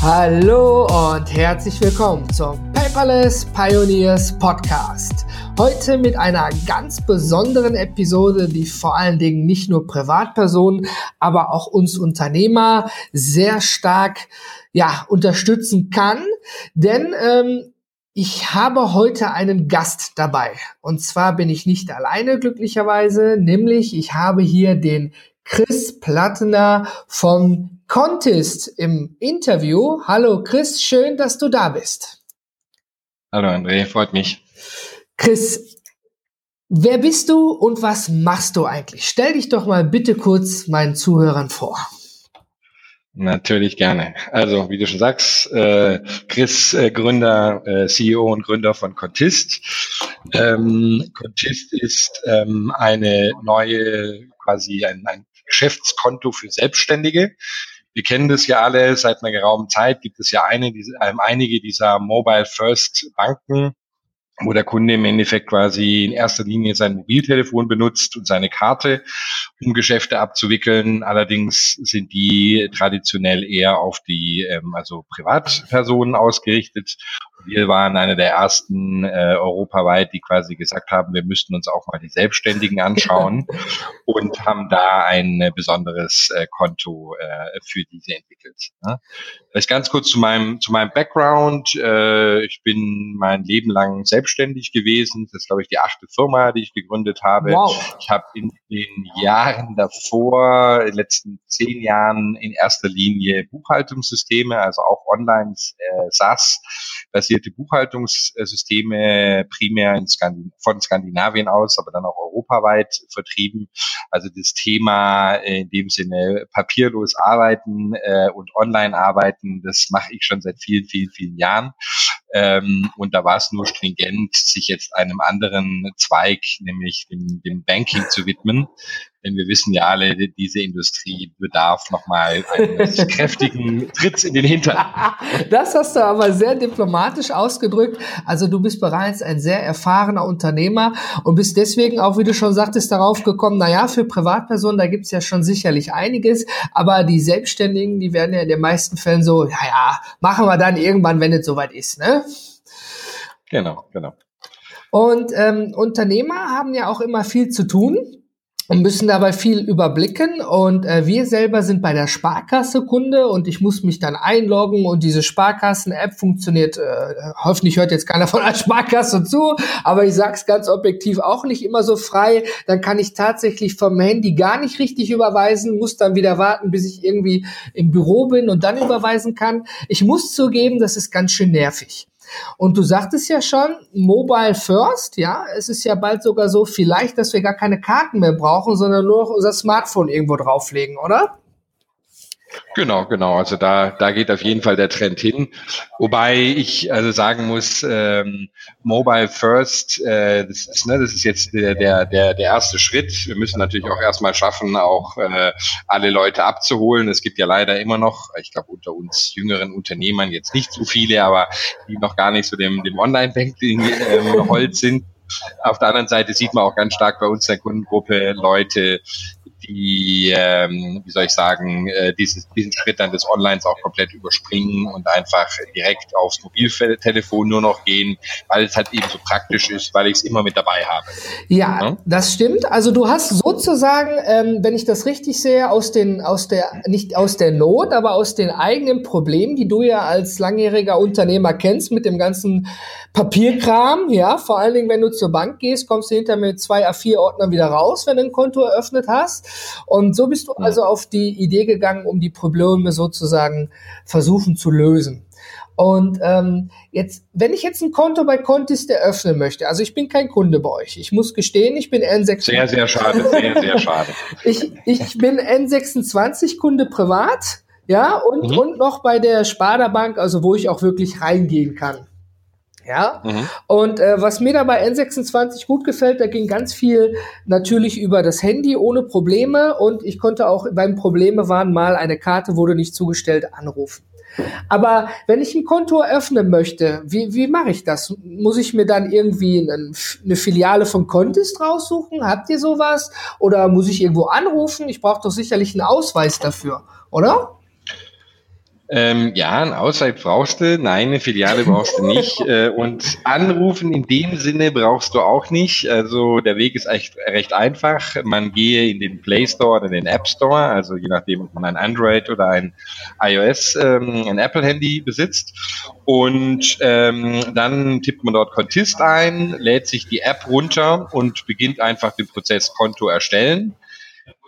Hallo und herzlich willkommen zum Paperless Pioneers Podcast. Heute mit einer ganz besonderen Episode, die vor allen Dingen nicht nur Privatpersonen, aber auch uns Unternehmer sehr stark ja, unterstützen kann. Denn ähm, ich habe heute einen Gast dabei. Und zwar bin ich nicht alleine glücklicherweise, nämlich ich habe hier den Chris Plattner von Contest im Interview. Hallo Chris, schön, dass du da bist. Hallo André, freut mich. Chris, wer bist du und was machst du eigentlich? Stell dich doch mal bitte kurz meinen Zuhörern vor. Natürlich gerne. Also, wie du schon sagst, äh, Chris, äh, Gründer, äh, CEO und Gründer von Contist. Ähm, Contist ist ähm, eine neue, quasi ein, ein Geschäftskonto für Selbstständige. Wir kennen das ja alle seit einer geraumen Zeit. Gibt es ja eine, ähm, einige dieser Mobile First Banken, wo der Kunde im Endeffekt quasi in erster Linie sein Mobiltelefon benutzt und seine Karte, um Geschäfte abzuwickeln. Allerdings sind die traditionell eher auf die ähm, also Privatpersonen ausgerichtet. Wir waren einer der ersten äh, europaweit, die quasi gesagt haben, wir müssten uns auch mal die Selbstständigen anschauen und haben da ein besonderes äh, Konto äh, für diese entwickelt. Ne? Vielleicht ganz kurz zu meinem zu meinem Background. Äh, ich bin mein Leben lang selbstständig gewesen. Das ist, glaube ich, die achte Firma, die ich gegründet habe. Wow. Ich habe in den Jahren davor, in den letzten zehn Jahren in erster Linie Buchhaltungssysteme, also auch online äh, SaaS-basierte Buchhaltungssysteme primär in Skandin von Skandinavien aus, aber dann auch europaweit vertrieben. Also das Thema äh, in dem Sinne papierlos arbeiten äh, und online arbeiten, das mache ich schon seit vielen, vielen, vielen Jahren. Ähm, und da war es nur stringent, sich jetzt einem anderen Zweig, nämlich dem, dem Banking zu widmen. Denn wir wissen ja alle, diese Industrie bedarf nochmal eines kräftigen Tritts in den Hintern. Das hast du aber sehr diplomatisch ausgedrückt. Also du bist bereits ein sehr erfahrener Unternehmer und bist deswegen auch, wie du schon sagtest, darauf gekommen, naja, für Privatpersonen, da gibt's ja schon sicherlich einiges, aber die Selbstständigen, die werden ja in den meisten Fällen so, ja, ja, machen wir dann irgendwann, wenn es soweit ist, ne? Genau, genau. Und ähm, Unternehmer haben ja auch immer viel zu tun und müssen dabei viel überblicken. Und äh, wir selber sind bei der Sparkasse Kunde und ich muss mich dann einloggen und diese Sparkassen-App funktioniert, äh, hoffentlich hört jetzt keiner von der Sparkasse zu, aber ich sag's ganz objektiv auch nicht immer so frei. Dann kann ich tatsächlich vom Handy gar nicht richtig überweisen, muss dann wieder warten, bis ich irgendwie im Büro bin und dann überweisen kann. Ich muss zugeben, das ist ganz schön nervig. Und du sagtest ja schon, Mobile First, ja, es ist ja bald sogar so vielleicht, dass wir gar keine Karten mehr brauchen, sondern nur noch unser Smartphone irgendwo drauflegen, oder? Genau, genau. Also da, da geht auf jeden Fall der Trend hin. Wobei ich also sagen muss, ähm, Mobile First, äh, das, ist, ne, das ist jetzt der, der, der, erste Schritt. Wir müssen natürlich auch erstmal schaffen, auch äh, alle Leute abzuholen. Es gibt ja leider immer noch, ich glaube unter uns jüngeren Unternehmern jetzt nicht so viele, aber die noch gar nicht so dem, dem Online-Banking ähm, Holz sind. Auf der anderen Seite sieht man auch ganz stark bei uns in der Kundengruppe Leute, die, ähm, wie soll ich sagen, äh, dieses, diesen Schritt dann des Onlines auch komplett überspringen und einfach direkt aufs Mobiltelefon nur noch gehen, weil es halt eben so praktisch ist, weil ich es immer mit dabei habe. Ja, ja, das stimmt. Also du hast sozusagen, ähm, wenn ich das richtig sehe, aus den, aus der, nicht aus der Not, aber aus den eigenen Problemen, die du ja als langjähriger Unternehmer kennst mit dem ganzen Papierkram, ja, vor allen Dingen, wenn du zur Bank gehst, kommst du hinter mit zwei A4-Ordnern wieder raus, wenn du ein Konto eröffnet hast. Und so bist du also auf die Idee gegangen, um die Probleme sozusagen versuchen zu lösen. Und ähm, jetzt, wenn ich jetzt ein Konto bei Contist eröffnen möchte, also ich bin kein Kunde bei euch. Ich muss gestehen, ich bin N26. Sehr, sehr schade, sehr, sehr schade. ich, ich bin N26 Kunde privat, ja, und, mhm. und noch bei der Sparda Bank, also wo ich auch wirklich reingehen kann. Ja. Mhm. Und äh, was mir da bei N26 gut gefällt, da ging ganz viel natürlich über das Handy ohne Probleme und ich konnte auch beim Probleme waren mal eine Karte wurde nicht zugestellt anrufen. Aber wenn ich ein Konto eröffnen möchte, wie, wie mache ich das? Muss ich mir dann irgendwie eine, eine Filiale von Contest raussuchen? Habt ihr sowas? Oder muss ich irgendwo anrufen? Ich brauche doch sicherlich einen Ausweis dafür, oder? Ähm, ja, ein Ausweis brauchst du, nein, eine Filiale brauchst du nicht. äh, und anrufen in dem Sinne brauchst du auch nicht. Also der Weg ist echt recht einfach. Man gehe in den Play Store oder in den App Store, also je nachdem, ob man ein Android oder ein iOS, ähm, ein Apple-Handy besitzt. Und ähm, dann tippt man dort Contist ein, lädt sich die App runter und beginnt einfach den Prozess Konto erstellen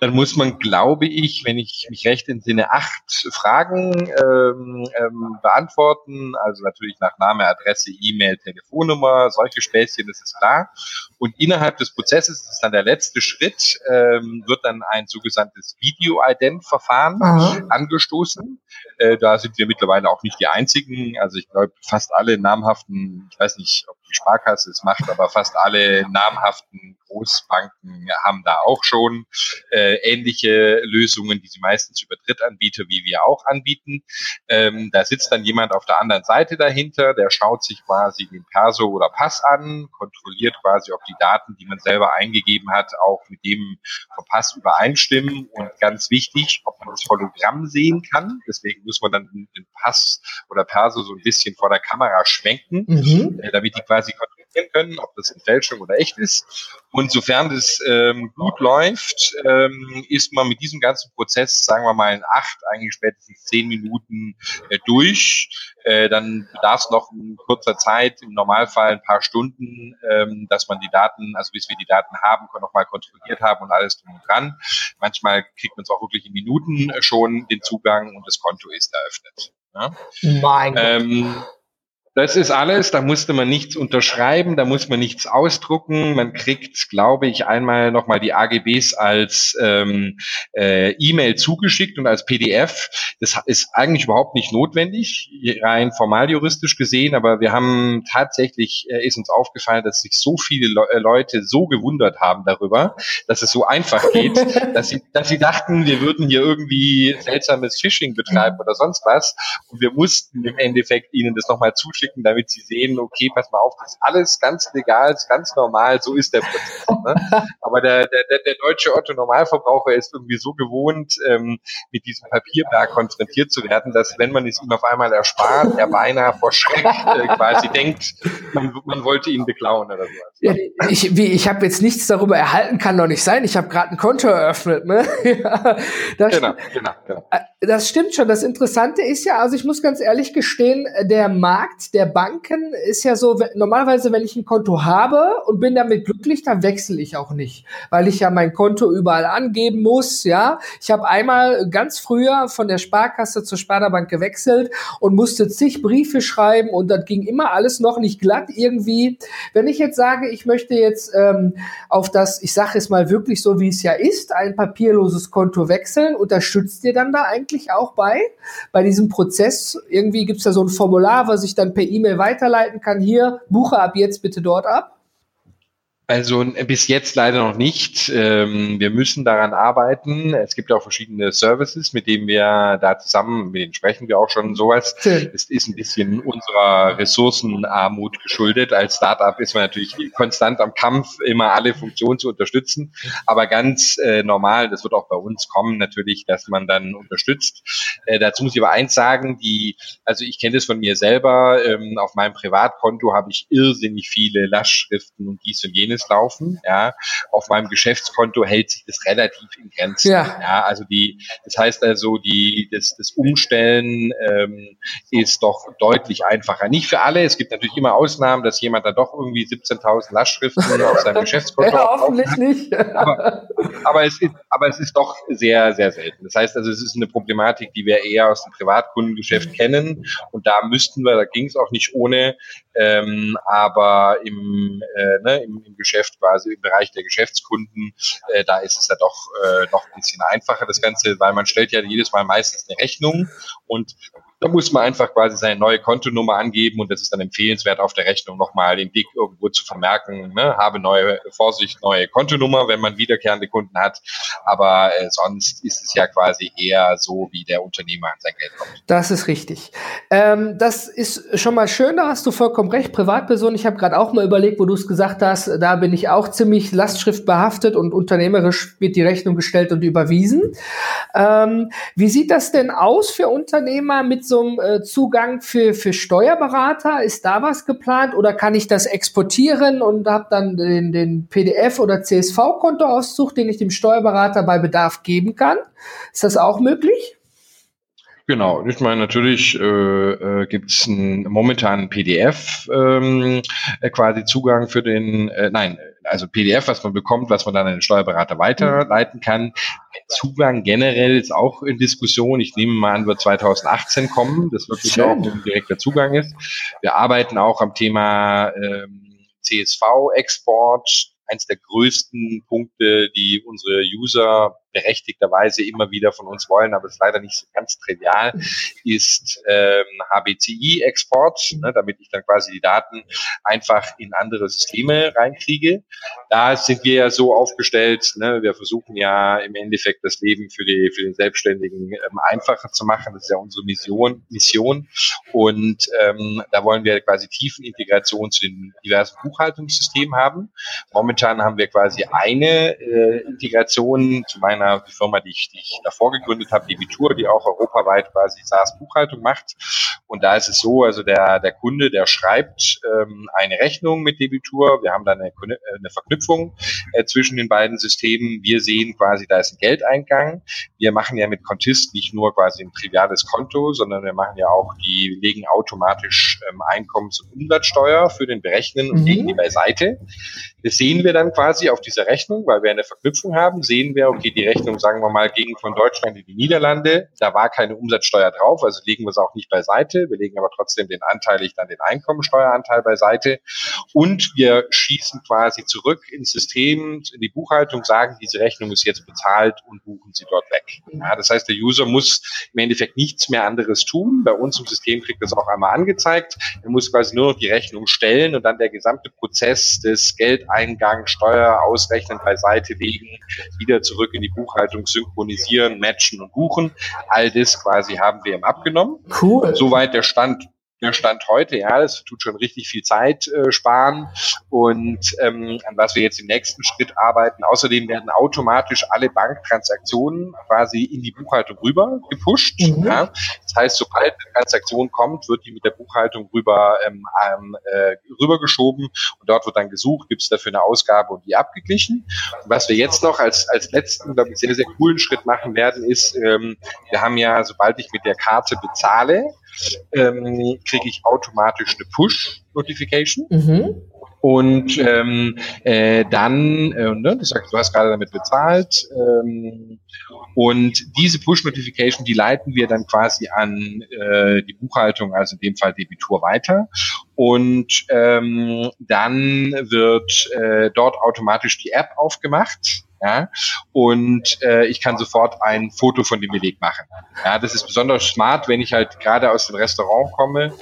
dann muss man, glaube ich, wenn ich mich recht entsinne, acht Fragen ähm, ähm, beantworten. Also natürlich nach Name, Adresse, E-Mail, Telefonnummer, solche Späßchen, das ist klar. Und innerhalb des Prozesses, das ist dann der letzte Schritt, ähm, wird dann ein sogenanntes Video-Ident-Verfahren angestoßen. Äh, da sind wir mittlerweile auch nicht die einzigen. Also ich glaube, fast alle namhaften, ich weiß nicht, ob die Sparkasse es macht, aber fast alle namhaften Großbanken haben da auch schon äh, ähnliche Lösungen, die sie meistens über Drittanbieter wie wir auch anbieten. Ähm, da sitzt dann jemand auf der anderen Seite dahinter, der schaut sich quasi den Perso oder Pass an, kontrolliert quasi, ob die Daten, die man selber eingegeben hat, auch mit dem vom Pass übereinstimmen und ganz wichtig, ob man das Hologramm sehen kann. Deswegen muss man dann den Pass oder Perso so ein bisschen vor der Kamera schwenken, mhm. äh, damit die quasi kontrollieren können, ob das in Fälschung oder echt ist. Und sofern das ähm, gut läuft, ähm, ist man mit diesem ganzen Prozess, sagen wir mal in acht, eigentlich spätestens zehn Minuten äh, durch. Äh, dann bedarf es noch in kurzer Zeit, im Normalfall ein paar Stunden, ähm, dass man die Daten, also bis wir die Daten haben, nochmal kontrolliert haben und alles drum und dran. Manchmal kriegt man es auch wirklich in Minuten schon den Zugang und das Konto ist eröffnet. Ja? Mein ähm, das ist alles, da musste man nichts unterschreiben, da muss man nichts ausdrucken. Man kriegt, glaube ich, einmal nochmal die AGBs als ähm, äh, E-Mail zugeschickt und als PDF. Das ist eigentlich überhaupt nicht notwendig, rein formal juristisch gesehen, aber wir haben tatsächlich, äh, ist uns aufgefallen, dass sich so viele Le äh, Leute so gewundert haben darüber, dass es so einfach geht, dass sie, dass sie dachten, wir würden hier irgendwie seltsames Phishing betreiben oder sonst was. Und wir mussten im Endeffekt ihnen das nochmal zuschicken schicken, damit sie sehen, okay, pass mal auf, das ist alles ganz legal, ist ganz normal, so ist der Prozess. Ne? Aber der, der, der deutsche Otto Normalverbraucher ist irgendwie so gewohnt, ähm, mit diesem Papierberg konfrontiert zu werden, dass wenn man es ihm auf einmal erspart, er beinahe vor Schreck äh, quasi denkt, man, man wollte ihn beklauen oder sowas. Ja, ich wie, ich habe jetzt nichts darüber erhalten, kann doch nicht sein. Ich habe gerade ein Konto eröffnet. Ne? ja, das, genau, genau, genau. Äh, das stimmt schon. Das Interessante ist ja, also ich muss ganz ehrlich gestehen, der Markt der Banken ist ja so, normalerweise, wenn ich ein Konto habe und bin damit glücklich, dann wechsle ich auch nicht, weil ich ja mein Konto überall angeben muss, ja. Ich habe einmal ganz früher von der Sparkasse zur Sparda-Bank gewechselt und musste zig Briefe schreiben und das ging immer alles noch nicht glatt irgendwie. Wenn ich jetzt sage, ich möchte jetzt ähm, auf das, ich sage es mal wirklich so, wie es ja ist, ein papierloses Konto wechseln, unterstützt ihr dann da eigentlich auch bei, bei diesem Prozess? Irgendwie gibt es da so ein Formular, was ich dann per E-Mail weiterleiten kann. Hier, buche ab jetzt bitte dort ab. Also bis jetzt leider noch nicht. Ähm, wir müssen daran arbeiten. Es gibt auch verschiedene Services, mit denen wir da zusammen, mit denen sprechen wir auch schon sowas. Es ist ein bisschen unserer Ressourcenarmut geschuldet. Als Startup ist man natürlich konstant am Kampf, immer alle Funktionen zu unterstützen. Aber ganz äh, normal, das wird auch bei uns kommen, natürlich, dass man dann unterstützt. Äh, dazu muss ich aber eins sagen, die, also ich kenne das von mir selber. Ähm, auf meinem Privatkonto habe ich irrsinnig viele Lastschriften und dies und jenes Business laufen. Ja, auf meinem Geschäftskonto hält sich das relativ in Grenzen. Ja, ja also die, das heißt also die, das, das Umstellen ähm, ist doch deutlich einfacher. Nicht für alle. Es gibt natürlich immer Ausnahmen, dass jemand da doch irgendwie 17.000 Lastschriften auf seinem Geschäftskonto ja, hoffentlich nicht. aber, aber es ist, aber es ist doch sehr, sehr selten. Das heißt also, es ist eine Problematik, die wir eher aus dem Privatkundengeschäft kennen. Und da müssten wir, da ging es auch nicht ohne, ähm, aber im, äh, ne, im, im Geschäft quasi im Bereich der Geschäftskunden, äh, da ist es ja doch äh, noch ein bisschen einfacher das Ganze, weil man stellt ja jedes Mal meistens eine Rechnung und Da muss man einfach quasi seine neue Kontonummer angeben und das ist dann empfehlenswert, auf der Rechnung nochmal den Dick irgendwo zu vermerken, ne? habe neue, Vorsicht, neue Kontonummer, wenn man wiederkehrende Kunden hat. Aber äh, sonst ist es ja quasi eher so, wie der Unternehmer an sein Geld kommt. Das ist richtig. Ähm, das ist schon mal schön, da hast du vollkommen recht. Privatperson, ich habe gerade auch mal überlegt, wo du es gesagt hast, da bin ich auch ziemlich lastschriftbehaftet und unternehmerisch wird die Rechnung gestellt und überwiesen. Ähm, wie sieht das denn aus für Unternehmer mit so einem äh, Zugang für, für Steuerberater? Ist da was geplant oder kann ich das exportieren und habe dann den, den PDF- oder CSV-Kontoauszug, den ich dem Steuerberater bei Bedarf geben kann? Ist das auch möglich? Genau, ich meine, natürlich äh, äh, gibt es momentan PDF ähm, äh, quasi Zugang für den, äh, nein, also PDF, was man bekommt, was man dann an den Steuerberater weiterleiten kann. Zugang generell ist auch in Diskussion. Ich nehme mal an, wird 2018 kommen, das wirklich Schön. auch ein direkter Zugang ist. Wir arbeiten auch am Thema ähm, CSV-Export, eins der größten Punkte, die unsere User berechtigterweise immer wieder von uns wollen, aber es ist leider nicht so ganz trivial, ist ähm, HBCI-Export, ne, damit ich dann quasi die Daten einfach in andere Systeme reinkriege. Da sind wir ja so aufgestellt, ne, wir versuchen ja im Endeffekt das Leben für, die, für den Selbstständigen ähm, einfacher zu machen. Das ist ja unsere Mission. Mission. Und ähm, da wollen wir quasi Tiefenintegration zu den diversen Buchhaltungssystemen haben. Momentan haben wir quasi eine äh, Integration zu meinen meiner die Firma, die ich, die ich davor gegründet habe, Debitur, die auch europaweit quasi SaaS-Buchhaltung macht. Und da ist es so, also der, der Kunde, der schreibt ähm, eine Rechnung mit Debitur. Wir haben dann eine, eine Verknüpfung äh, zwischen den beiden Systemen. Wir sehen quasi, da ist ein Geldeingang. Wir machen ja mit Contist nicht nur quasi ein triviales Konto, sondern wir machen ja auch, die legen automatisch ähm, Einkommens- und Umsatzsteuer für den Berechnen und mhm. legen die beiseite. Das sehen wir dann quasi auf dieser Rechnung, weil wir eine Verknüpfung haben, sehen wir, okay, die Rechnung, sagen wir mal, ging von Deutschland in die Niederlande, da war keine Umsatzsteuer drauf, also legen wir es auch nicht beiseite. Wir legen aber trotzdem den anteilig dann den Einkommensteueranteil beiseite. Und wir schießen quasi zurück ins System, in die Buchhaltung, sagen, diese Rechnung ist jetzt bezahlt und buchen sie dort weg. Ja, das heißt, der User muss im Endeffekt nichts mehr anderes tun. Bei uns im System kriegt das auch einmal angezeigt. Er muss quasi nur noch die Rechnung stellen und dann der gesamte Prozess des Geld Eingang, Steuer ausrechnen, beiseite legen, wieder zurück in die Buchhaltung synchronisieren, matchen und buchen. All das quasi haben wir ihm abgenommen. Cool. Soweit der Stand der Stand heute, ja, das tut schon richtig viel Zeit äh, sparen und ähm, an was wir jetzt im nächsten Schritt arbeiten. Außerdem werden automatisch alle Banktransaktionen quasi in die Buchhaltung rüber gepusht. Mhm. Ja. Das heißt, sobald eine Transaktion kommt, wird die mit der Buchhaltung rüber ähm, äh, rübergeschoben und dort wird dann gesucht, gibt es dafür eine Ausgabe und die abgeglichen. Und was wir jetzt noch als als letzten, glaube ich, sehr sehr coolen Schritt machen werden, ist, ähm, wir haben ja, sobald ich mit der Karte bezahle, ähm, kriege ich automatisch eine Push-Notification. Mhm. Und ähm, äh, dann, äh, ne, du sagst, du hast gerade damit bezahlt. Ähm, und diese Push-Notification, die leiten wir dann quasi an äh, die Buchhaltung, also in dem Fall Debitur, weiter. Und ähm, dann wird äh, dort automatisch die App aufgemacht. Ja, und äh, ich kann sofort ein Foto von dem Beleg machen. Ja, das ist besonders smart, wenn ich halt gerade aus dem Restaurant komme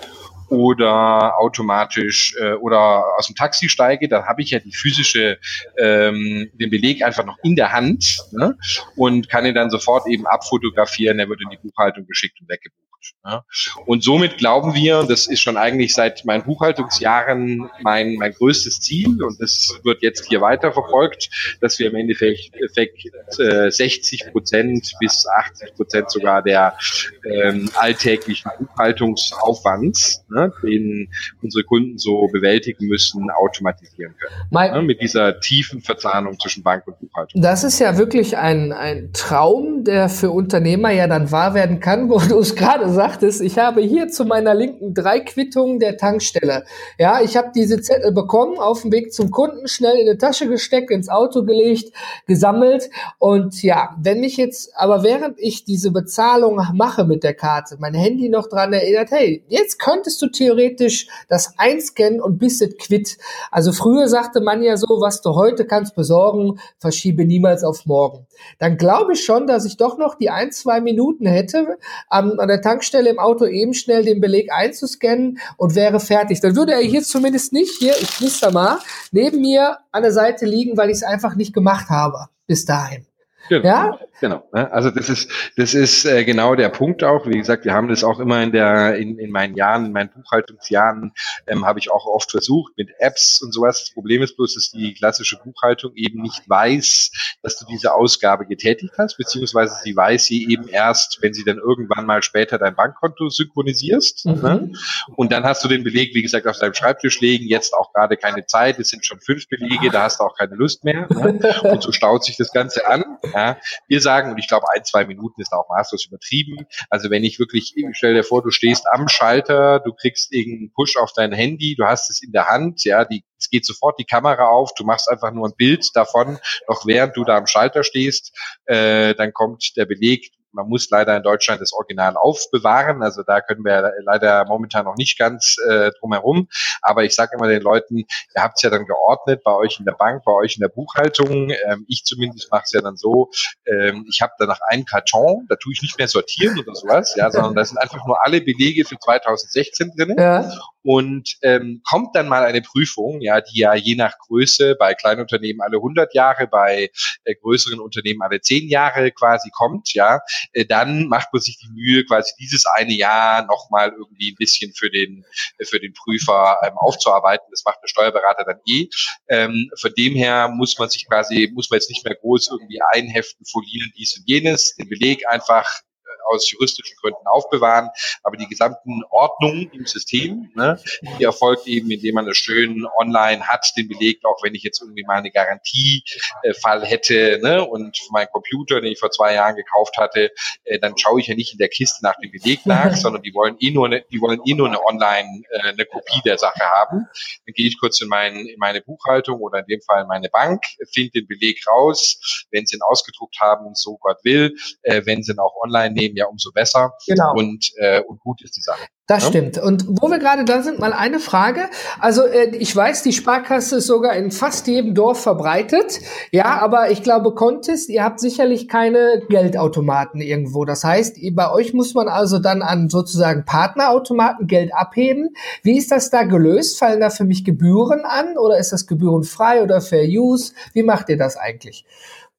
oder automatisch äh, oder aus dem Taxi steige, dann habe ich ja die physische, ähm, den Beleg einfach noch in der Hand ne? und kann ihn dann sofort eben abfotografieren, er wird in die Buchhaltung geschickt und weggebucht. Ja. Und somit glauben wir, das ist schon eigentlich seit meinen Buchhaltungsjahren mein, mein größtes Ziel und das wird jetzt hier weiter verfolgt, dass wir im Endeffekt, Effekt, äh, 60 Prozent bis 80 Prozent sogar der ähm, alltäglichen Buchhaltungsaufwands, ne, den unsere Kunden so bewältigen müssen, automatisieren können. Ne, mit dieser tiefen Verzahnung zwischen Bank und Buchhaltung. Das ist ja wirklich ein, ein Traum, der für Unternehmer ja dann wahr werden kann, wo du es gerade sagtest, ich habe hier zu meiner Linken drei Quittungen der Tankstelle. Ja, ich habe diese Zettel bekommen, auf dem Weg zum Kunden, schnell in eine Tasche gesteckt, ins Auto gelegt, gesammelt. Und ja, wenn ich jetzt, aber während ich diese Bezahlung mache mit der Karte, mein Handy noch dran erinnert, hey, jetzt könntest du theoretisch das einscannen und bist es quitt. Also früher sagte man ja so, was du heute kannst besorgen, verschiebe niemals auf morgen. Dann glaube ich schon, dass ich doch noch die ein, zwei Minuten hätte, an, an der Tankstelle Tankstelle im Auto eben schnell den Beleg einzuscannen und wäre fertig. Dann würde er hier zumindest nicht, hier, ich knister mal, neben mir an der Seite liegen, weil ich es einfach nicht gemacht habe bis dahin. Genau. Ja? Genau. Ne? Also das ist, das ist äh, genau der Punkt auch. Wie gesagt, wir haben das auch immer in der, in, in meinen Jahren, in meinen Buchhaltungsjahren, ähm, habe ich auch oft versucht mit Apps und sowas. Das Problem ist bloß, dass die klassische Buchhaltung eben nicht weiß, dass du diese Ausgabe getätigt hast, beziehungsweise sie weiß sie eben erst, wenn sie dann irgendwann mal später dein Bankkonto synchronisierst. Mhm. Ne? Und dann hast du den Beleg, wie gesagt, auf deinem Schreibtisch liegen, jetzt auch gerade keine Zeit, es sind schon fünf Belege, da hast du auch keine Lust mehr. Ne? Und so staut sich das Ganze an. Ja, wir sagen, und ich glaube, ein, zwei Minuten ist auch maßlos übertrieben. Also wenn ich wirklich, stell dir vor, du stehst am Schalter, du kriegst irgendeinen Push auf dein Handy, du hast es in der Hand, ja, die, es geht sofort die Kamera auf, du machst einfach nur ein Bild davon, noch während du da am Schalter stehst, äh, dann kommt der Beleg, man muss leider in Deutschland das Original aufbewahren. Also da können wir leider momentan noch nicht ganz äh, drum herum. Aber ich sage immer den Leuten, ihr habt es ja dann geordnet bei euch in der Bank, bei euch in der Buchhaltung. Ähm, ich zumindest mache es ja dann so, ähm, ich habe danach einen Karton, da tue ich nicht mehr sortieren oder sowas, ja, sondern da sind einfach nur alle Belege für 2016 drin. Ja. Und ähm, kommt dann mal eine Prüfung, ja, die ja je nach Größe bei Kleinunternehmen alle 100 Jahre, bei äh, größeren Unternehmen alle 10 Jahre quasi kommt, ja, äh, dann macht man sich die Mühe, quasi dieses eine Jahr nochmal irgendwie ein bisschen für den, äh, für den Prüfer ähm, aufzuarbeiten. Das macht der Steuerberater dann eh. Ähm, von dem her muss man sich quasi, muss man jetzt nicht mehr groß irgendwie einheften, folieren, dies und jenes, den Beleg einfach aus juristischen Gründen aufbewahren. Aber die gesamten Ordnungen im System, ne, die erfolgt eben, indem man das schön online hat, den Beleg, auch wenn ich jetzt irgendwie mal eine Garantiefall hätte ne, und mein Computer, den ich vor zwei Jahren gekauft hatte, äh, dann schaue ich ja nicht in der Kiste nach dem Beleg nach, sondern die wollen eh nur eine, die wollen eh nur eine online äh, eine Kopie der Sache haben. Dann gehe ich kurz in, mein, in meine Buchhaltung oder in dem Fall in meine Bank, finde den Beleg raus, wenn sie ihn ausgedruckt haben, so Gott will, äh, wenn sie ihn auch online nehmen, ja umso besser. Genau. Und, äh, und gut ist die Sache. Das ja? stimmt. Und wo wir gerade da sind, mal eine Frage. Also äh, ich weiß, die Sparkasse ist sogar in fast jedem Dorf verbreitet. Ja, aber ich glaube, Contest, ihr habt sicherlich keine Geldautomaten irgendwo. Das heißt, bei euch muss man also dann an sozusagen Partnerautomaten Geld abheben. Wie ist das da gelöst? Fallen da für mich Gebühren an oder ist das gebührenfrei oder Fair Use? Wie macht ihr das eigentlich?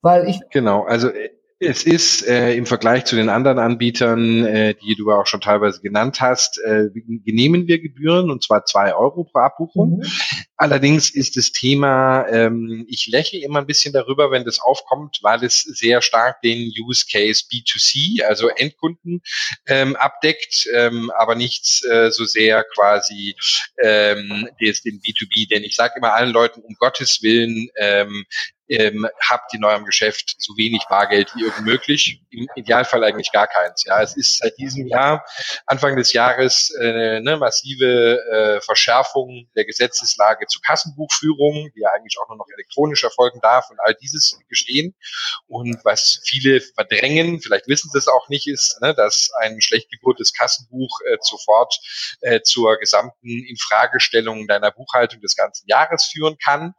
Weil ich genau, also es ist äh, im Vergleich zu den anderen Anbietern, äh, die du auch schon teilweise genannt hast, äh, genehmen wir Gebühren und zwar zwei Euro pro Abbuchung. Mhm. Allerdings ist das Thema, ähm, ich lächle immer ein bisschen darüber, wenn das aufkommt, weil es sehr stark den Use Case B2C, also Endkunden, ähm, abdeckt, ähm, aber nicht äh, so sehr quasi ähm, den B2B. Denn ich sage immer allen Leuten, um Gottes Willen, ähm, ähm, habt in eurem Geschäft so wenig Bargeld wie irgend möglich. Im Idealfall eigentlich gar keins. Ja, es ist seit diesem Jahr, Anfang des Jahres, äh, eine massive äh, Verschärfung der Gesetzeslage zur Kassenbuchführung, die ja eigentlich auch nur noch elektronisch erfolgen darf und all dieses gestehen. Und was viele verdrängen, vielleicht wissen sie es auch nicht, ist, ne, dass ein schlecht geburtes Kassenbuch äh, sofort äh, zur gesamten Infragestellung deiner Buchhaltung des ganzen Jahres führen kann.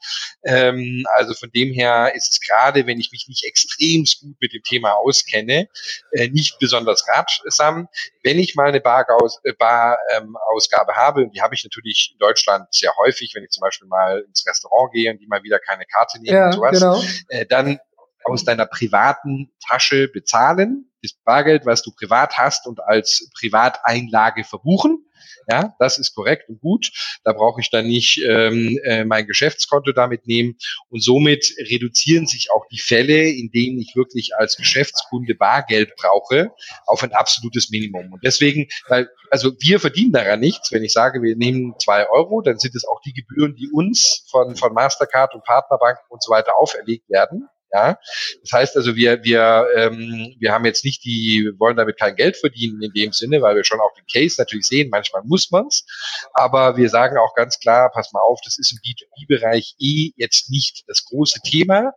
Ähm, also von dem her her ist es gerade, wenn ich mich nicht extrem gut mit dem Thema auskenne, äh, nicht besonders ratsam. Wenn ich mal eine Barausgabe äh, Bar, ähm, Ausgabe habe, und die habe ich natürlich in Deutschland sehr häufig, wenn ich zum Beispiel mal ins Restaurant gehe und die mal wieder keine Karte nehmen ja, und sowas, genau. äh, dann aus deiner privaten Tasche bezahlen, das Bargeld, was du privat hast und als Privateinlage verbuchen ja, das ist korrekt und gut. Da brauche ich dann nicht ähm, äh, mein Geschäftskonto damit nehmen. Und somit reduzieren sich auch die Fälle, in denen ich wirklich als Geschäftskunde Bargeld brauche, auf ein absolutes Minimum. Und deswegen, weil, also wir verdienen daran nichts. Wenn ich sage, wir nehmen zwei Euro, dann sind es auch die Gebühren, die uns von, von Mastercard und Partnerbanken und so weiter auferlegt werden. Ja, das heißt also, wir wir ähm, wir haben jetzt nicht die wollen damit kein Geld verdienen in dem Sinne, weil wir schon auch den Case natürlich sehen. Manchmal muss man's, aber wir sagen auch ganz klar, pass mal auf, das ist im B2B-Bereich eh jetzt nicht das große Thema.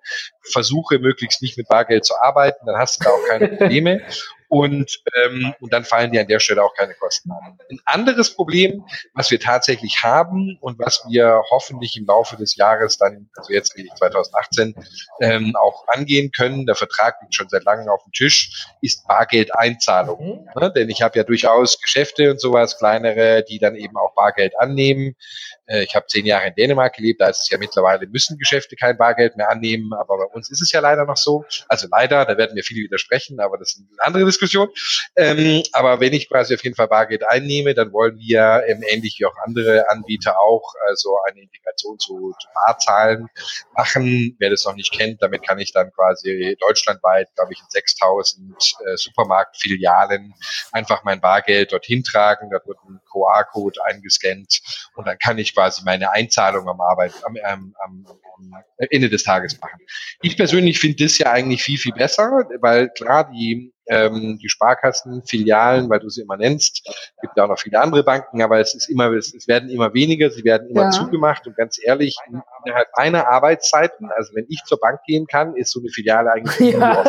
Versuche möglichst nicht mit Bargeld zu arbeiten, dann hast du da auch keine Probleme. Und, ähm, und dann fallen dir an der Stelle auch keine Kosten an. Ein anderes Problem, was wir tatsächlich haben und was wir hoffentlich im Laufe des Jahres dann, also jetzt rede ich 2018, ähm, auch angehen können, der Vertrag liegt schon seit langem auf dem Tisch, ist Bargeldeinzahlung. Mhm. Ne? Denn ich habe ja durchaus Geschäfte und sowas, kleinere, die dann eben auch Bargeld annehmen. Äh, ich habe zehn Jahre in Dänemark gelebt, da ist es ja mittlerweile, müssen Geschäfte kein Bargeld mehr annehmen, aber bei uns ist es ja leider noch so. Also leider, da werden mir viele widersprechen, aber das ist eine andere Diskussion. Ähm, aber wenn ich quasi auf jeden Fall Bargeld einnehme, dann wollen wir ähm, ähnlich wie auch andere Anbieter auch also eine Integration zu, Barzahlen machen. Wer das noch nicht kennt, damit kann ich dann quasi deutschlandweit, glaube ich, in 6000 äh, Supermarktfilialen einfach mein Bargeld dorthin tragen. Da wird ein QR-Code eingescannt und dann kann ich quasi meine Einzahlung am Arbeit, am, am, am Ende des Tages machen. Ich persönlich finde das ja eigentlich viel, viel besser, weil klar, die ähm, die Sparkassen, Filialen, weil du sie immer nennst. gibt ja auch noch viele andere Banken, aber es ist immer, es, es werden immer weniger, sie werden immer ja. zugemacht und ganz ehrlich, innerhalb meiner Arbeitszeiten, also wenn ich zur Bank gehen kann, ist so eine Filiale eigentlich ja.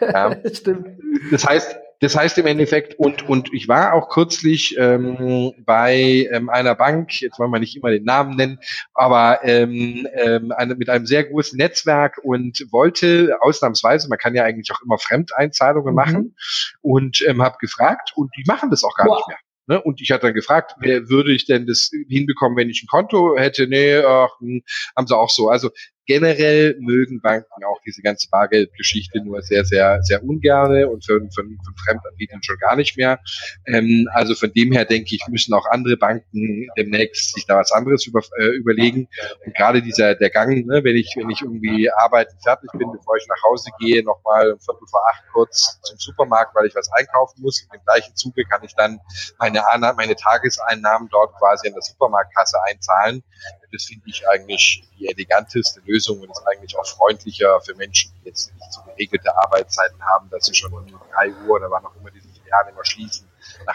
ja. Stimmt. Das heißt, das heißt im Endeffekt, und, und ich war auch kürzlich ähm, bei ähm, einer Bank, jetzt wollen wir nicht immer den Namen nennen, aber ähm, ähm, eine, mit einem sehr großen Netzwerk und wollte ausnahmsweise, man kann ja eigentlich auch immer Fremdeinzahlungen mhm. machen und ähm, habe gefragt und die machen das auch gar wow. nicht mehr. Ne? Und ich hatte dann gefragt, wer würde ich denn das hinbekommen, wenn ich ein Konto hätte? Nee, ach, hm, haben sie auch so. Also generell mögen Banken auch diese ganze Bargeldgeschichte nur sehr, sehr, sehr ungerne und für, für, für Fremdanbietern schon gar nicht mehr. Ähm, also von dem her denke ich, müssen auch andere Banken demnächst sich da was anderes über, äh, überlegen. Und gerade dieser der Gang, ne, wenn ich wenn ich irgendwie arbeiten fertig bin, bevor ich nach Hause gehe, nochmal um Viertel vor acht kurz zum Supermarkt, weil ich was einkaufen muss. Dem gleichen Zuge kann ich dann meine meine Tageseinnahmen dort quasi in der Supermarktkasse einzahlen. Das finde ich eigentlich die eleganteste Lösung und ist eigentlich auch freundlicher für Menschen, die jetzt nicht so geregelte Arbeitszeiten haben, dass sie schon um drei Uhr oder wann auch immer diese Filialen immer schließen.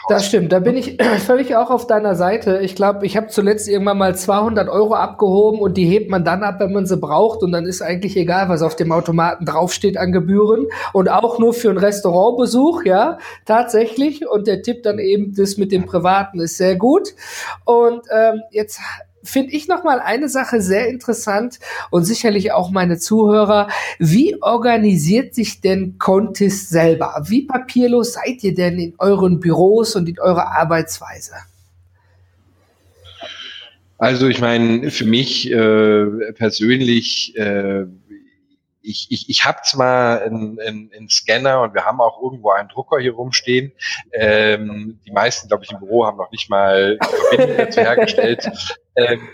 Das stimmt, da bin ich völlig auch auf deiner Seite. Ich glaube, ich habe zuletzt irgendwann mal 200 Euro abgehoben und die hebt man dann ab, wenn man sie braucht und dann ist eigentlich egal, was auf dem Automaten draufsteht an Gebühren und auch nur für einen Restaurantbesuch, ja, tatsächlich. Und der Tipp dann eben, das mit dem Privaten ist sehr gut. Und ähm, jetzt finde ich noch mal eine Sache sehr interessant und sicherlich auch meine Zuhörer. Wie organisiert sich denn Contist selber? Wie papierlos seid ihr denn in euren Büros und in eurer Arbeitsweise? Also ich meine, für mich äh, persönlich äh, ich, ich, ich habe zwar einen, einen, einen Scanner und wir haben auch irgendwo einen Drucker hier rumstehen. Ähm, die meisten, glaube ich, im Büro haben noch nicht mal Verbindung dazu hergestellt. Ähm,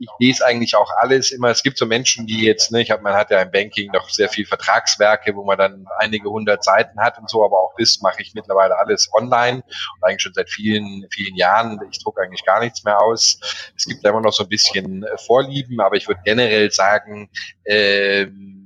ich lese eigentlich auch alles immer. Es gibt so Menschen, die jetzt, ne, ich habe, man hat ja im Banking noch sehr viel Vertragswerke, wo man dann einige hundert Seiten hat und so, aber auch das mache ich mittlerweile alles online und eigentlich schon seit vielen, vielen Jahren. Ich drucke eigentlich gar nichts mehr aus. Es gibt immer noch so ein bisschen äh, Vorlieben, aber ich würde generell sagen, ähm,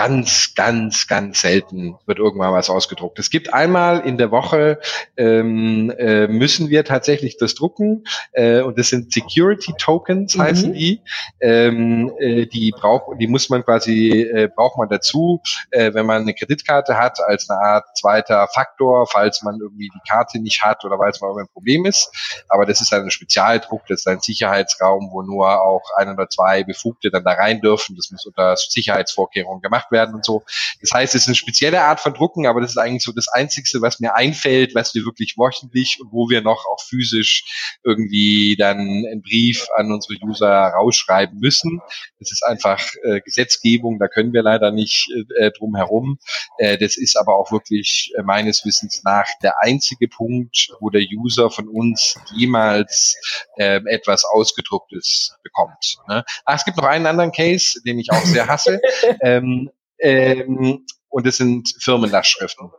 ganz, ganz, ganz selten wird irgendwann was ausgedruckt. Es gibt einmal in der Woche ähm, äh, müssen wir tatsächlich das drucken äh, und das sind Security Tokens mhm. heißen die. Ähm, äh, die braucht, die muss man quasi äh, braucht man dazu, äh, wenn man eine Kreditkarte hat als eine Art zweiter Faktor, falls man irgendwie die Karte nicht hat oder weil es mal ein Problem ist. Aber das ist ein Spezialdruck, das ist ein Sicherheitsraum, wo nur auch ein oder zwei Befugte dann da rein dürfen. Das muss unter Sicherheitsvorkehrungen gemacht werden und so. Das heißt, es ist eine spezielle Art von Drucken, aber das ist eigentlich so das Einzigste, was mir einfällt, was wir wirklich wöchentlich und wo wir noch auch physisch irgendwie dann einen Brief an unsere User rausschreiben müssen. Das ist einfach äh, Gesetzgebung, da können wir leider nicht äh, drum herum. Äh, das ist aber auch wirklich äh, meines Wissens nach der einzige Punkt, wo der User von uns jemals äh, etwas Ausgedrucktes bekommt. Ne? Ach, es gibt noch einen anderen Case, den ich auch sehr hasse. ähm, ähm, und es sind Firmenlastschriften.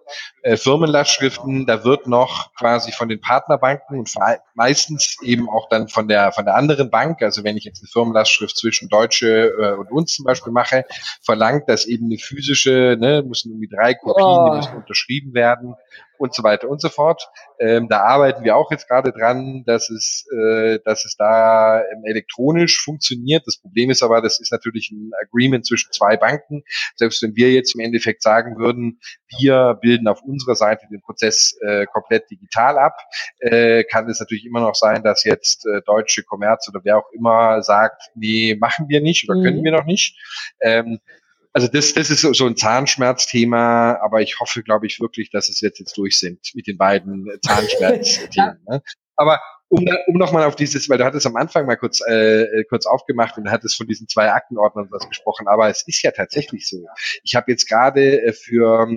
Äh, Firmenlastschriften, da wird noch quasi von den Partnerbanken und meistens eben auch dann von der von der anderen Bank, also wenn ich jetzt eine Firmenlastschrift zwischen Deutsche äh, und uns zum Beispiel mache, verlangt, dass eben eine physische, ne, müssen irgendwie drei Kopien, oh. die müssen unterschrieben werden und so weiter und so fort. Ähm, da arbeiten wir auch jetzt gerade dran, dass es, äh, dass es da ähm, elektronisch funktioniert. Das Problem ist aber, das ist natürlich ein Agreement zwischen zwei Banken. Selbst wenn wir jetzt im Endeffekt sagen würden, wir bilden auf unserer Seite den Prozess äh, komplett digital ab, äh, kann es natürlich immer noch sein, dass jetzt äh, deutsche Commerz oder wer auch immer sagt, nee, machen wir nicht oder mhm. können wir noch nicht. Ähm, also das, das ist so, ein Zahnschmerzthema, aber ich hoffe, glaube ich, wirklich, dass es jetzt jetzt durch sind mit den beiden Zahnschmerzthemen. ne? Aber um, um nochmal auf dieses, weil du hattest am Anfang mal kurz, äh, äh kurz aufgemacht und hattest von diesen zwei Aktenordnern was gesprochen, aber es ist ja tatsächlich so. Ich habe jetzt gerade äh, für,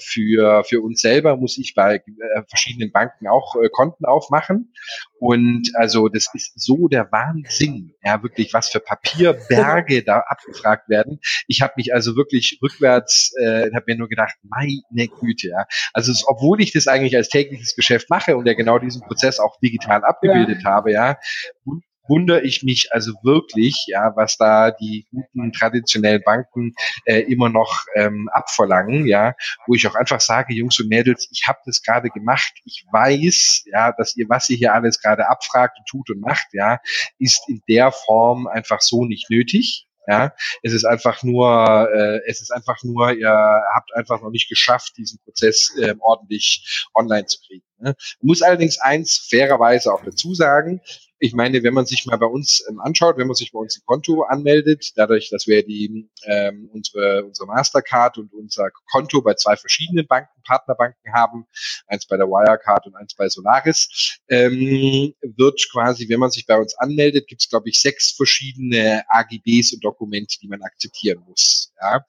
für, für uns selber, muss ich bei äh, verschiedenen Banken auch äh, Konten aufmachen und also das ist so der Wahnsinn, ja wirklich, was für Papierberge da abgefragt werden. Ich habe mich also wirklich rückwärts, äh, habe mir nur gedacht, meine Güte, ja. Also es, obwohl ich das eigentlich als tägliches Geschäft mache und ja genau diesen Prozess auch digital abgebildet ja. habe, ja, wundere ich mich also wirklich, ja, was da die guten traditionellen Banken äh, immer noch ähm, abverlangen, ja, wo ich auch einfach sage, Jungs und Mädels, ich habe das gerade gemacht, ich weiß, ja, dass ihr, was ihr hier alles gerade abfragt und tut und macht, ja, ist in der Form einfach so nicht nötig. Ja, es ist einfach nur, äh, es ist einfach nur, ihr habt einfach noch nicht geschafft, diesen Prozess äh, ordentlich online zu kriegen. Ne? Muss allerdings eins fairerweise auch dazu sagen, ich meine, wenn man sich mal bei uns ähm, anschaut, wenn man sich bei uns ein Konto anmeldet, dadurch, dass wir die ähm, unsere unsere Mastercard und unser Konto bei zwei verschiedenen Banken, Partnerbanken haben, eins bei der Wirecard und eins bei Solaris, ähm, wird quasi, wenn man sich bei uns anmeldet, gibt es glaube ich sechs verschiedene AGBs und Dokumente, die man akzeptieren muss. Ja?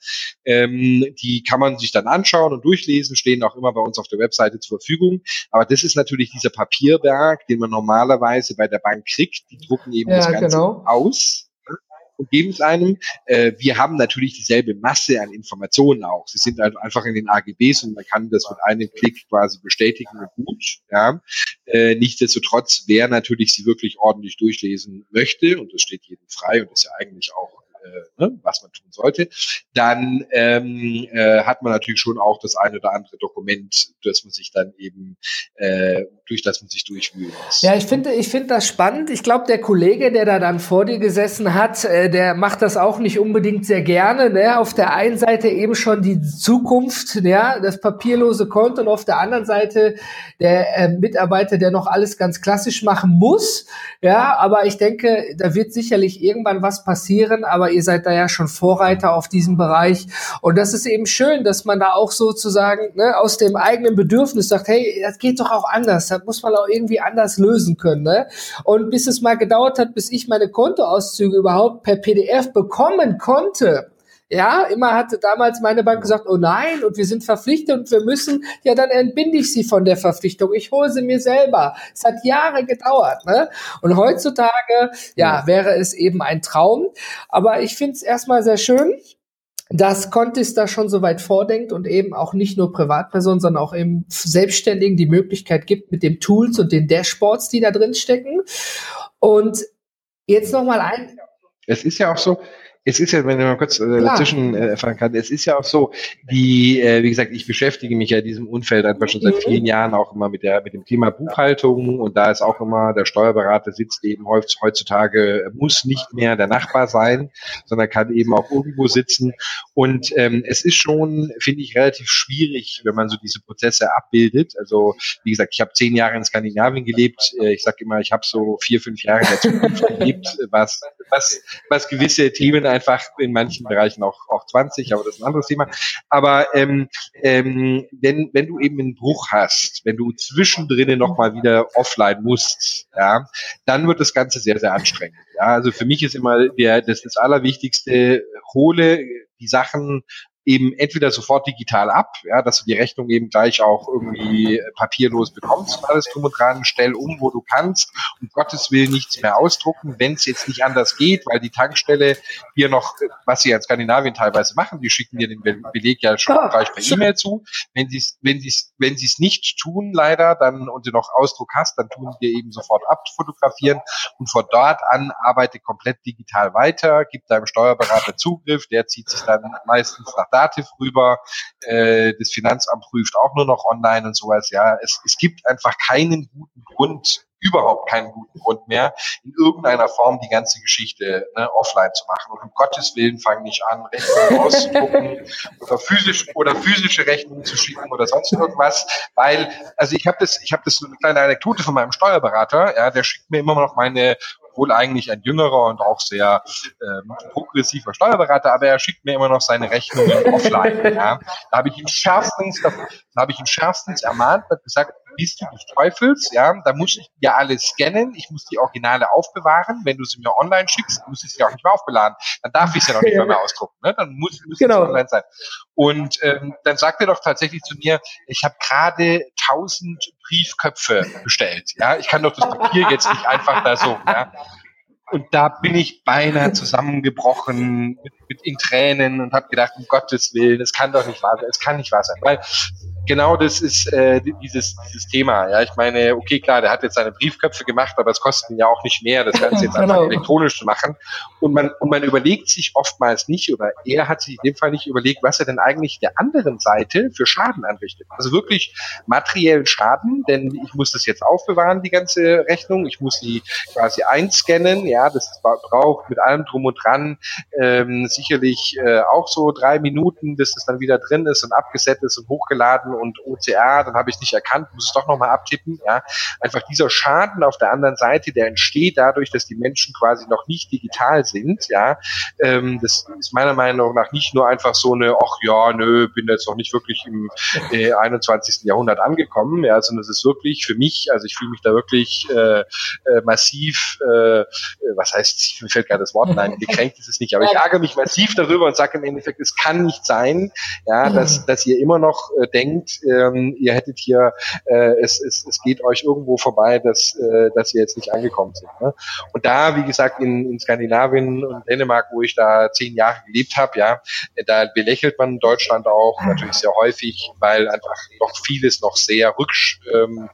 Ähm, die kann man sich dann anschauen und durchlesen, stehen auch immer bei uns auf der Webseite zur Verfügung. Aber das ist natürlich dieser Papierberg, den man normalerweise bei der Bank kriegt. Die drucken eben ja, das Ganze genau. aus ne, und geben es einem. Äh, wir haben natürlich dieselbe Masse an Informationen auch. Sie sind also einfach in den AGBs und man kann das mit einem Klick quasi bestätigen und gut. Ja. Äh, nichtsdestotrotz, wer natürlich sie wirklich ordentlich durchlesen möchte, und das steht jedem frei und ist ja eigentlich auch äh, ne, was man tun sollte, dann ähm, äh, hat man natürlich schon auch das eine oder andere Dokument, das man sich dann eben äh, durch das man sich durchwühlen muss. Ja, ich finde, ich finde das spannend. Ich glaube, der Kollege, der da dann vor dir gesessen hat, äh, der macht das auch nicht unbedingt sehr gerne. Ne? Auf der einen Seite eben schon die Zukunft, ja, das papierlose Konto und auf der anderen Seite der äh, Mitarbeiter, der noch alles ganz klassisch machen muss. Ja, aber ich denke, da wird sicherlich irgendwann was passieren. Aber ihr seid da ja schon Vorreiter auf diesem Bereich und das ist eben schön, dass man da auch sozusagen ne, aus dem eigenen Bedürfnis sagt, hey, das geht doch auch anders das muss man auch irgendwie anders lösen können. Ne? Und bis es mal gedauert hat, bis ich meine Kontoauszüge überhaupt per PDF bekommen konnte, ja, immer hatte damals meine Bank gesagt, oh nein, und wir sind verpflichtet und wir müssen, ja, dann entbinde ich sie von der Verpflichtung. Ich hole sie mir selber. Es hat Jahre gedauert, ne? Und heutzutage, ja, wäre es eben ein Traum. Aber ich finde es erstmal sehr schön, dass Contis da schon so weit vordenkt und eben auch nicht nur Privatpersonen, sondern auch eben Selbstständigen die Möglichkeit gibt mit den Tools und den Dashboards, die da drin stecken. Und jetzt noch mal ein. Es ist ja auch so, es ist ja, wenn ich mal kurz äh, dazwischen äh, fahren kann, es ist ja auch so, die, äh, wie gesagt, ich beschäftige mich ja in diesem Umfeld einfach schon seit mhm. vielen Jahren auch immer mit der mit dem Thema Buchhaltung und da ist auch immer der Steuerberater sitzt eben heutzutage muss nicht mehr der Nachbar sein, sondern kann eben auch irgendwo sitzen und ähm, es ist schon, finde ich, relativ schwierig, wenn man so diese Prozesse abbildet. Also wie gesagt, ich habe zehn Jahre in Skandinavien gelebt. Äh, ich sage immer, ich habe so vier, fünf Jahre in der Zukunft gelebt, was was was gewisse Themen einfach in manchen Bereichen auch, auch 20, aber das ist ein anderes Thema. Aber ähm, ähm, wenn, wenn du eben einen Bruch hast, wenn du zwischendrin nochmal wieder offline musst, ja, dann wird das Ganze sehr, sehr anstrengend. Ja, also für mich ist immer der, das, das Allerwichtigste, hole die Sachen eben entweder sofort digital ab, ja, dass du die Rechnung eben gleich auch irgendwie papierlos bekommst und alles drum und dran, stell um, wo du kannst, um Gottes Willen nichts mehr ausdrucken, wenn es jetzt nicht anders geht, weil die Tankstelle hier noch, was sie in Skandinavien teilweise machen, die schicken dir den Beleg ja schon oh, gleich per E-Mail zu. Wenn sie es wenn sie's, wenn sie's nicht tun, leider, dann und du noch Ausdruck hast, dann tun sie dir eben sofort abfotografieren und von dort an arbeite komplett digital weiter, gib deinem Steuerberater Zugriff, der zieht sich dann meistens nach Dativ rüber, äh, das Finanzamt prüft auch nur noch online und sowas. Ja, es, es gibt einfach keinen guten Grund, überhaupt keinen guten Grund mehr, in irgendeiner Form die ganze Geschichte ne, offline zu machen. Und um Gottes Willen fange ich an, Rechnungen auszudrucken oder physisch oder physische Rechnungen zu schicken oder sonst irgendwas, weil also ich habe das, ich habe das so eine kleine Anekdote von meinem Steuerberater, ja, der schickt mir immer noch meine wohl eigentlich ein jüngerer und auch sehr ähm, progressiver Steuerberater, aber er schickt mir immer noch seine Rechnungen offline. Ja. Da habe ich ihn schärfstens, da habe ich ihn schärfstens ermahnt und gesagt, bist du des Teufels, ja, da muss ich ja alles scannen, ich muss die Originale aufbewahren, wenn du sie mir online schickst, muss ich sie auch nicht mehr aufbeladen, dann darf ich sie ja noch nicht mehr, mehr ausdrucken, ne? dann muss, muss genau. online sein. Und ähm, dann sagt er doch tatsächlich zu mir, ich habe gerade tausend Briefköpfe bestellt, ja, ich kann doch das Papier jetzt nicht einfach da so, ja. Und da bin ich beinahe zusammengebrochen mit, mit in Tränen und habe gedacht, um Gottes Willen, es kann doch nicht wahr sein, es kann nicht wahr sein. Weil genau das ist äh, dieses, dieses Thema. Ja, ich meine, okay, klar, der hat jetzt seine Briefköpfe gemacht, aber es kostet ihn ja auch nicht mehr, das Ganze jetzt genau. einfach elektronisch zu machen. Und man, und man überlegt sich oftmals nicht, oder er hat sich in dem Fall nicht überlegt, was er denn eigentlich der anderen Seite für Schaden anrichtet. Also wirklich materiellen Schaden, denn ich muss das jetzt aufbewahren, die ganze Rechnung. Ich muss sie quasi einscannen. Ja, das braucht mit allem drum und dran ähm, sicherlich äh, auch so drei Minuten, bis es dann wieder drin ist und abgesetzt ist und hochgeladen und OCR, dann habe ich nicht erkannt, muss es doch nochmal abtippen. Ja, einfach dieser Schaden auf der anderen Seite, der entsteht dadurch, dass die Menschen quasi noch nicht digital sind. Ja, ähm, das ist meiner Meinung nach nicht nur einfach so eine, ach ja, nö, bin jetzt noch nicht wirklich im äh, 21. Jahrhundert angekommen, ja, sondern es ist wirklich für mich, also ich fühle mich da wirklich äh, äh, massiv, äh, was heißt, mir fällt gerade das Wort, nein, gekränkt ist es nicht, aber ich ärgere mich massiv darüber und sage im Endeffekt, es kann nicht sein, ja, dass, dass ihr immer noch äh, denkt, ähm, ihr hättet hier, äh, es, es, es geht euch irgendwo vorbei, dass, äh, dass ihr jetzt nicht angekommen sind. Ne? Und da, wie gesagt, in, in Skandinavien und Dänemark, wo ich da zehn Jahre gelebt habe, ja, da belächelt man Deutschland auch natürlich sehr häufig, weil einfach noch vieles noch sehr rücksch, ähm,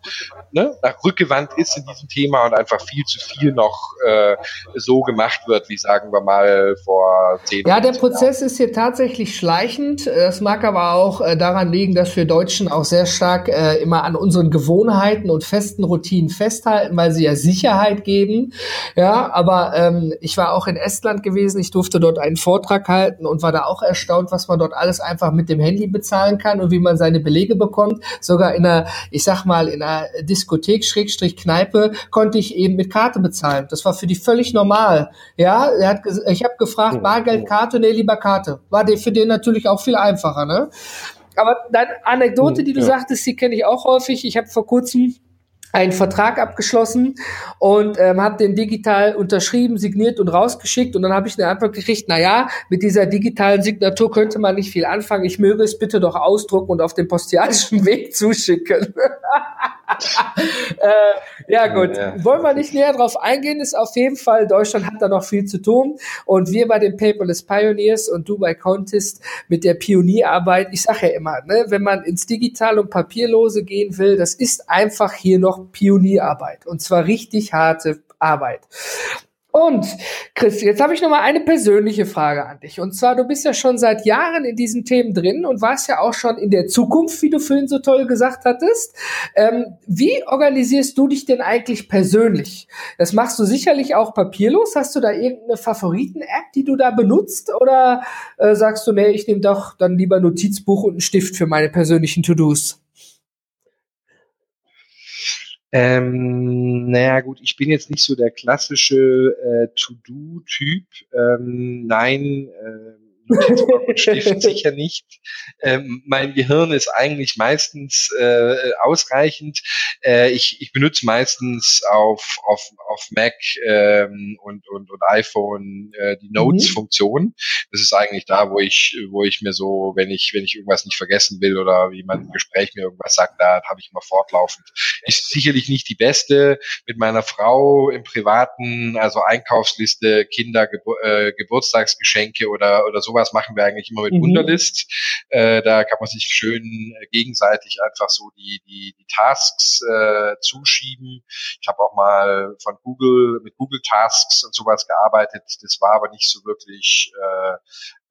ne, nach rückgewandt ist in diesem Thema und einfach viel zu viel noch äh, so gemacht wird, wie sagen wir mal vor zehn Jahren. Ja, der Prozess Jahren. ist hier tatsächlich schleichend. Das mag aber auch äh, daran liegen, dass wir Deutschen auch sehr stark äh, immer an unseren Gewohnheiten und festen Routinen festhalten, weil sie ja Sicherheit geben. Ja, aber ähm, ich war auch in Estland gewesen. Ich durfte dort einen Vortrag halten und war da auch erstaunt, was man dort alles einfach mit dem Handy bezahlen kann und wie man seine Belege bekommt. Sogar in einer, ich sag mal, in einer Diskothek Schrägstrich Kneipe konnte ich eben mit Karte bezahlen. Das war für die völlig normal. Ja, er hat, ich habe gefragt, oh, Bargeld. Karte, nee, lieber Karte. War für den natürlich auch viel einfacher. Ne? Aber deine Anekdote, die du ja. sagtest, die kenne ich auch häufig. Ich habe vor kurzem einen Vertrag abgeschlossen und ähm, habe den digital unterschrieben, signiert und rausgeschickt und dann habe ich eine Antwort gekriegt, na ja, mit dieser digitalen Signatur könnte man nicht viel anfangen, ich möge es bitte doch ausdrucken und auf den postialischen Weg zuschicken. äh, ja gut, ja. wollen wir nicht näher drauf eingehen, ist auf jeden Fall, Deutschland hat da noch viel zu tun. Und wir bei den Paperless Pioneers und du bei Contest mit der Pionierarbeit, ich sage ja immer, ne, wenn man ins Digital und Papierlose gehen will, das ist einfach hier noch Pionierarbeit. Und zwar richtig harte Arbeit. Und Chris, jetzt habe ich noch mal eine persönliche Frage an dich. Und zwar, du bist ja schon seit Jahren in diesen Themen drin und warst ja auch schon in der Zukunft, wie du vorhin so toll gesagt hattest. Ähm, wie organisierst du dich denn eigentlich persönlich? Das machst du sicherlich auch papierlos. Hast du da irgendeine Favoriten-App, die du da benutzt? Oder äh, sagst du, nee, ich nehme doch dann lieber Notizbuch und einen Stift für meine persönlichen To-Dos? Ähm, naja, gut, ich bin jetzt nicht so der klassische äh, To-Do-Typ. Ähm, nein, äh, Stift sicher nicht. Ähm, mein Gehirn ist eigentlich meistens äh, ausreichend. Äh, ich, ich benutze meistens auf, auf, auf Mac ähm, und, und, und iPhone äh, die Notes-Funktion. Mhm. Das ist eigentlich da, wo ich, wo ich mir so, wenn ich, wenn ich irgendwas nicht vergessen will oder jemand im Gespräch mir irgendwas sagt, da habe ich immer fortlaufend. Ist sicherlich nicht die beste mit meiner Frau im Privaten, also Einkaufsliste, Kinder, Gebur äh, Geburtstagsgeschenke oder, oder so sowas machen wir eigentlich immer mit mhm. Wunderlist. Äh, da kann man sich schön äh, gegenseitig einfach so die, die, die Tasks äh, zuschieben. Ich habe auch mal von Google mit Google Tasks und sowas gearbeitet. Das war aber nicht so wirklich äh,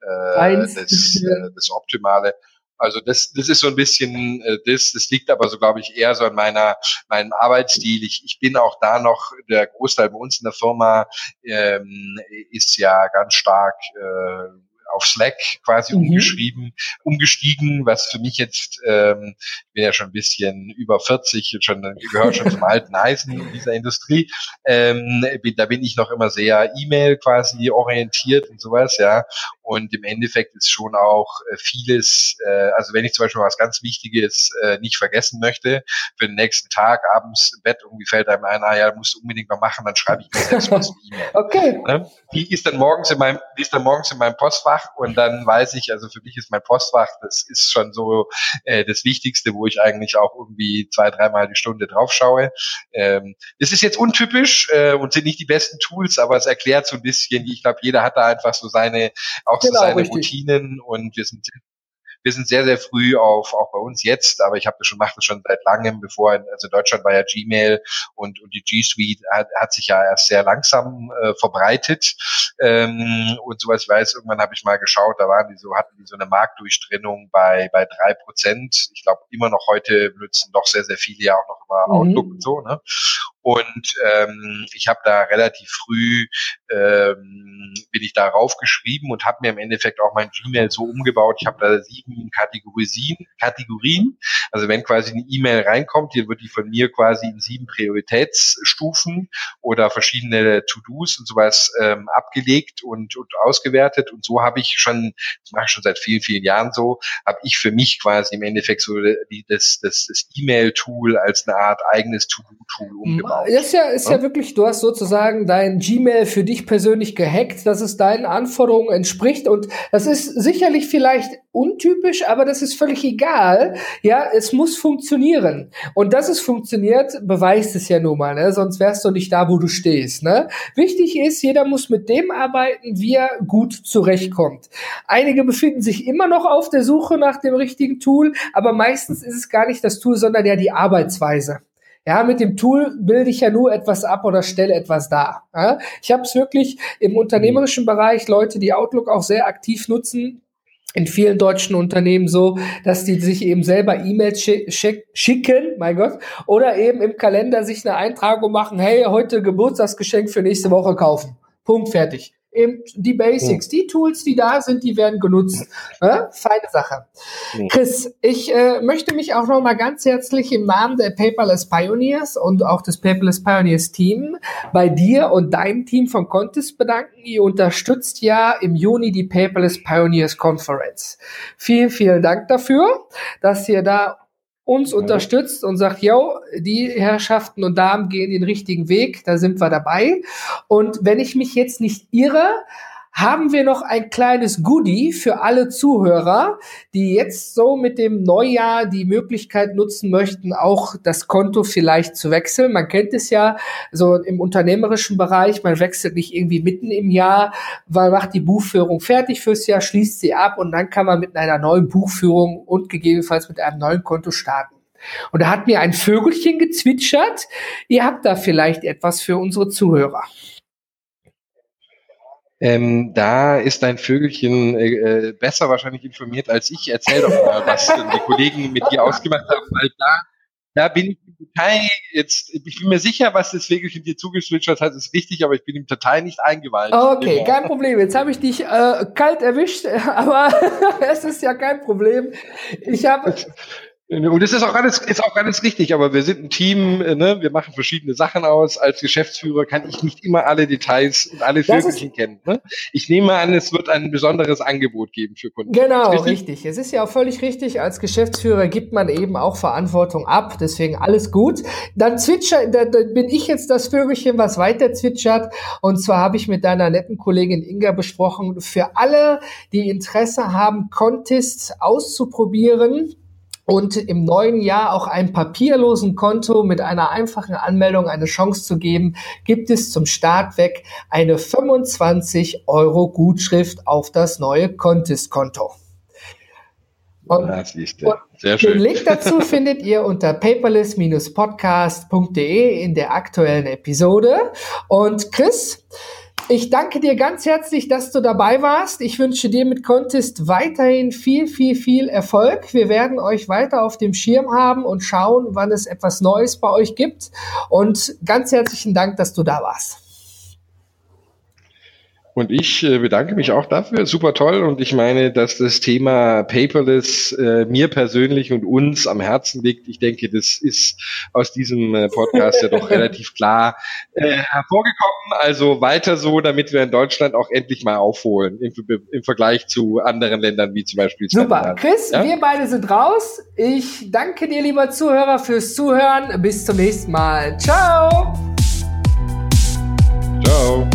äh, das, äh, das Optimale. Also das, das ist so ein bisschen äh, das, das liegt aber so, glaube ich, eher so an meiner meinem Arbeitsstil. Ich, ich bin auch da noch, der Großteil bei uns in der Firma ähm, ist ja ganz stark äh, auf Slack quasi mhm. umgeschrieben, umgestiegen, was für mich jetzt, ähm, ich bin ja schon ein bisschen über 40, schon gehört schon zum alten Eisen in dieser Industrie. Ähm, bin, da bin ich noch immer sehr E-Mail quasi orientiert und sowas, ja. Und im Endeffekt ist schon auch äh, vieles, äh, also wenn ich zum Beispiel was ganz Wichtiges äh, nicht vergessen möchte, für den nächsten Tag abends im Bett irgendwie fällt einem ein, ah ja, musst du unbedingt noch machen, dann schreibe ich mir selbst was E-Mail. okay. Ne? Die ist dann morgens in meinem, die ist dann morgens in meinem Postfach und dann weiß ich, also für mich ist mein Postfach, das ist schon so äh, das Wichtigste, wo ich eigentlich auch irgendwie zwei, dreimal die Stunde drauf schaue. Ähm, das ist jetzt untypisch äh, und sind nicht die besten Tools, aber es erklärt so ein bisschen, ich glaube, jeder hat da einfach so seine auch genau, so seine richtig. Routinen und wir sind wir sind sehr, sehr früh auf, auch bei uns jetzt, aber ich habe das schon, mache das schon seit langem, bevor, also in Deutschland war ja Gmail und, und die G Suite hat, hat sich ja erst sehr langsam äh, verbreitet ähm, und sowas. Ich weiß, irgendwann habe ich mal geschaut, da waren die so, hatten die so eine Marktdurchdrinnung bei, bei drei Prozent. Ich glaube, immer noch heute benutzen doch sehr, sehr viele ja auch noch immer mhm. Outlook und so, ne? Und ähm, ich habe da relativ früh ähm, bin ich da raufgeschrieben und habe mir im Endeffekt auch mein Gmail so umgebaut. Ich habe da sieben Kategorien, Kategorien. Also wenn quasi eine E-Mail reinkommt, hier wird die von mir quasi in sieben Prioritätsstufen oder verschiedene To-Dos und sowas ähm, abgelegt und, und ausgewertet. Und so habe ich schon, das mache ich schon seit vielen, vielen Jahren so, habe ich für mich quasi im Endeffekt so die, das, das, das E-Mail-Tool als eine Art eigenes To-Do-Tool umgebaut. Das ist ja, ist ja? ja wirklich, du hast sozusagen dein Gmail für dich persönlich gehackt, dass es deinen Anforderungen entspricht. Und das ist sicherlich vielleicht untypisch, aber das ist völlig egal. Ja, es muss funktionieren. Und dass es funktioniert, beweist es ja nun mal, ne? Sonst wärst du nicht da, wo du stehst. Ne? Wichtig ist, jeder muss mit dem arbeiten, wie er gut zurechtkommt. Einige befinden sich immer noch auf der Suche nach dem richtigen Tool, aber meistens ist es gar nicht das Tool, sondern ja die Arbeitsweise. Ja, mit dem Tool bilde ich ja nur etwas ab oder stelle etwas dar. Ja, ich habe es wirklich im unternehmerischen Bereich, Leute, die Outlook auch sehr aktiv nutzen, in vielen deutschen Unternehmen so, dass die sich eben selber E-Mails schicken, mein Gott, oder eben im Kalender sich eine Eintragung machen, hey, heute Geburtstagsgeschenk für nächste Woche kaufen. Punkt, fertig eben die Basics, die Tools, die da sind, die werden genutzt. Ne? Feine Sache. Chris, ich äh, möchte mich auch noch mal ganz herzlich im Namen der Paperless Pioneers und auch des Paperless Pioneers Team bei dir und deinem Team von Contest bedanken. Ihr unterstützt ja im Juni die Paperless Pioneers Conference. Vielen, vielen Dank dafür, dass ihr da uns unterstützt und sagt, yo, die Herrschaften und Damen gehen den richtigen Weg, da sind wir dabei. Und wenn ich mich jetzt nicht irre, haben wir noch ein kleines Goodie für alle Zuhörer, die jetzt so mit dem Neujahr die Möglichkeit nutzen möchten, auch das Konto vielleicht zu wechseln. Man kennt es ja so im unternehmerischen Bereich, man wechselt nicht irgendwie mitten im Jahr, man macht die Buchführung fertig fürs Jahr, schließt sie ab und dann kann man mit einer neuen Buchführung und gegebenenfalls mit einem neuen Konto starten. Und da hat mir ein Vögelchen gezwitschert. Ihr habt da vielleicht etwas für unsere Zuhörer. Ähm, da ist dein Vögelchen äh, äh, besser wahrscheinlich informiert als ich. Erzähl doch mal, was die Kollegen mit dir ausgemacht haben, weil da, da bin ich im Detail jetzt, ich bin mir sicher, was das Vögelchen dir zugeswitchert hat, ist richtig, aber ich bin im Detail nicht eingeweiht. Okay, genau. kein Problem. Jetzt habe ich dich äh, kalt erwischt, aber es ist ja kein Problem. Ich habe und das ist auch alles, ist auch alles richtig, aber wir sind ein Team, äh, ne? wir machen verschiedene Sachen aus. Als Geschäftsführer kann ich nicht immer alle Details und alle Vögelchen kennen. Ne? Ich nehme an, es wird ein besonderes Angebot geben für Kunden. Genau, richtig? richtig? Es ist ja auch völlig richtig. Als Geschäftsführer gibt man eben auch Verantwortung ab, deswegen alles gut. Dann zwitscher, da, da bin ich jetzt das Vögelchen, was weiter zwitschert. Und zwar habe ich mit deiner netten Kollegin Inga besprochen, für alle, die Interesse haben, Contest auszuprobieren, und im neuen Jahr auch einem papierlosen Konto mit einer einfachen Anmeldung eine Chance zu geben, gibt es zum Start weg eine 25 Euro Gutschrift auf das neue Contest-Konto. Und, ja, Sehr schön. Den Link dazu findet ihr unter paperless-podcast.de in der aktuellen Episode. Und Chris, Ich danke dir ganz herzlich, dass du dabei warst. Ich wünsche dir mit Contest weiterhin viel, viel, viel Erfolg. Wir werden euch weiter auf dem Schirm haben und schauen, wann es etwas Neues bei euch gibt. Und ganz herzlichen Dank, dass du da warst. Und ich äh, bedanke mich auch dafür. Super toll. Und ich meine, dass das Thema Paperless äh, mir persönlich und uns am Herzen liegt. Ich denke, das ist aus diesem äh, Podcast ja doch relativ klar äh, hervorgekommen. Also weiter so, damit wir in Deutschland auch endlich mal aufholen im, im Vergleich zu anderen Ländern wie zum Beispiel. Super. Chris, ja? wir beide sind raus. Ich danke dir, lieber Zuhörer, fürs Zuhören. Bis zum nächsten Mal. Ciao. Ciao.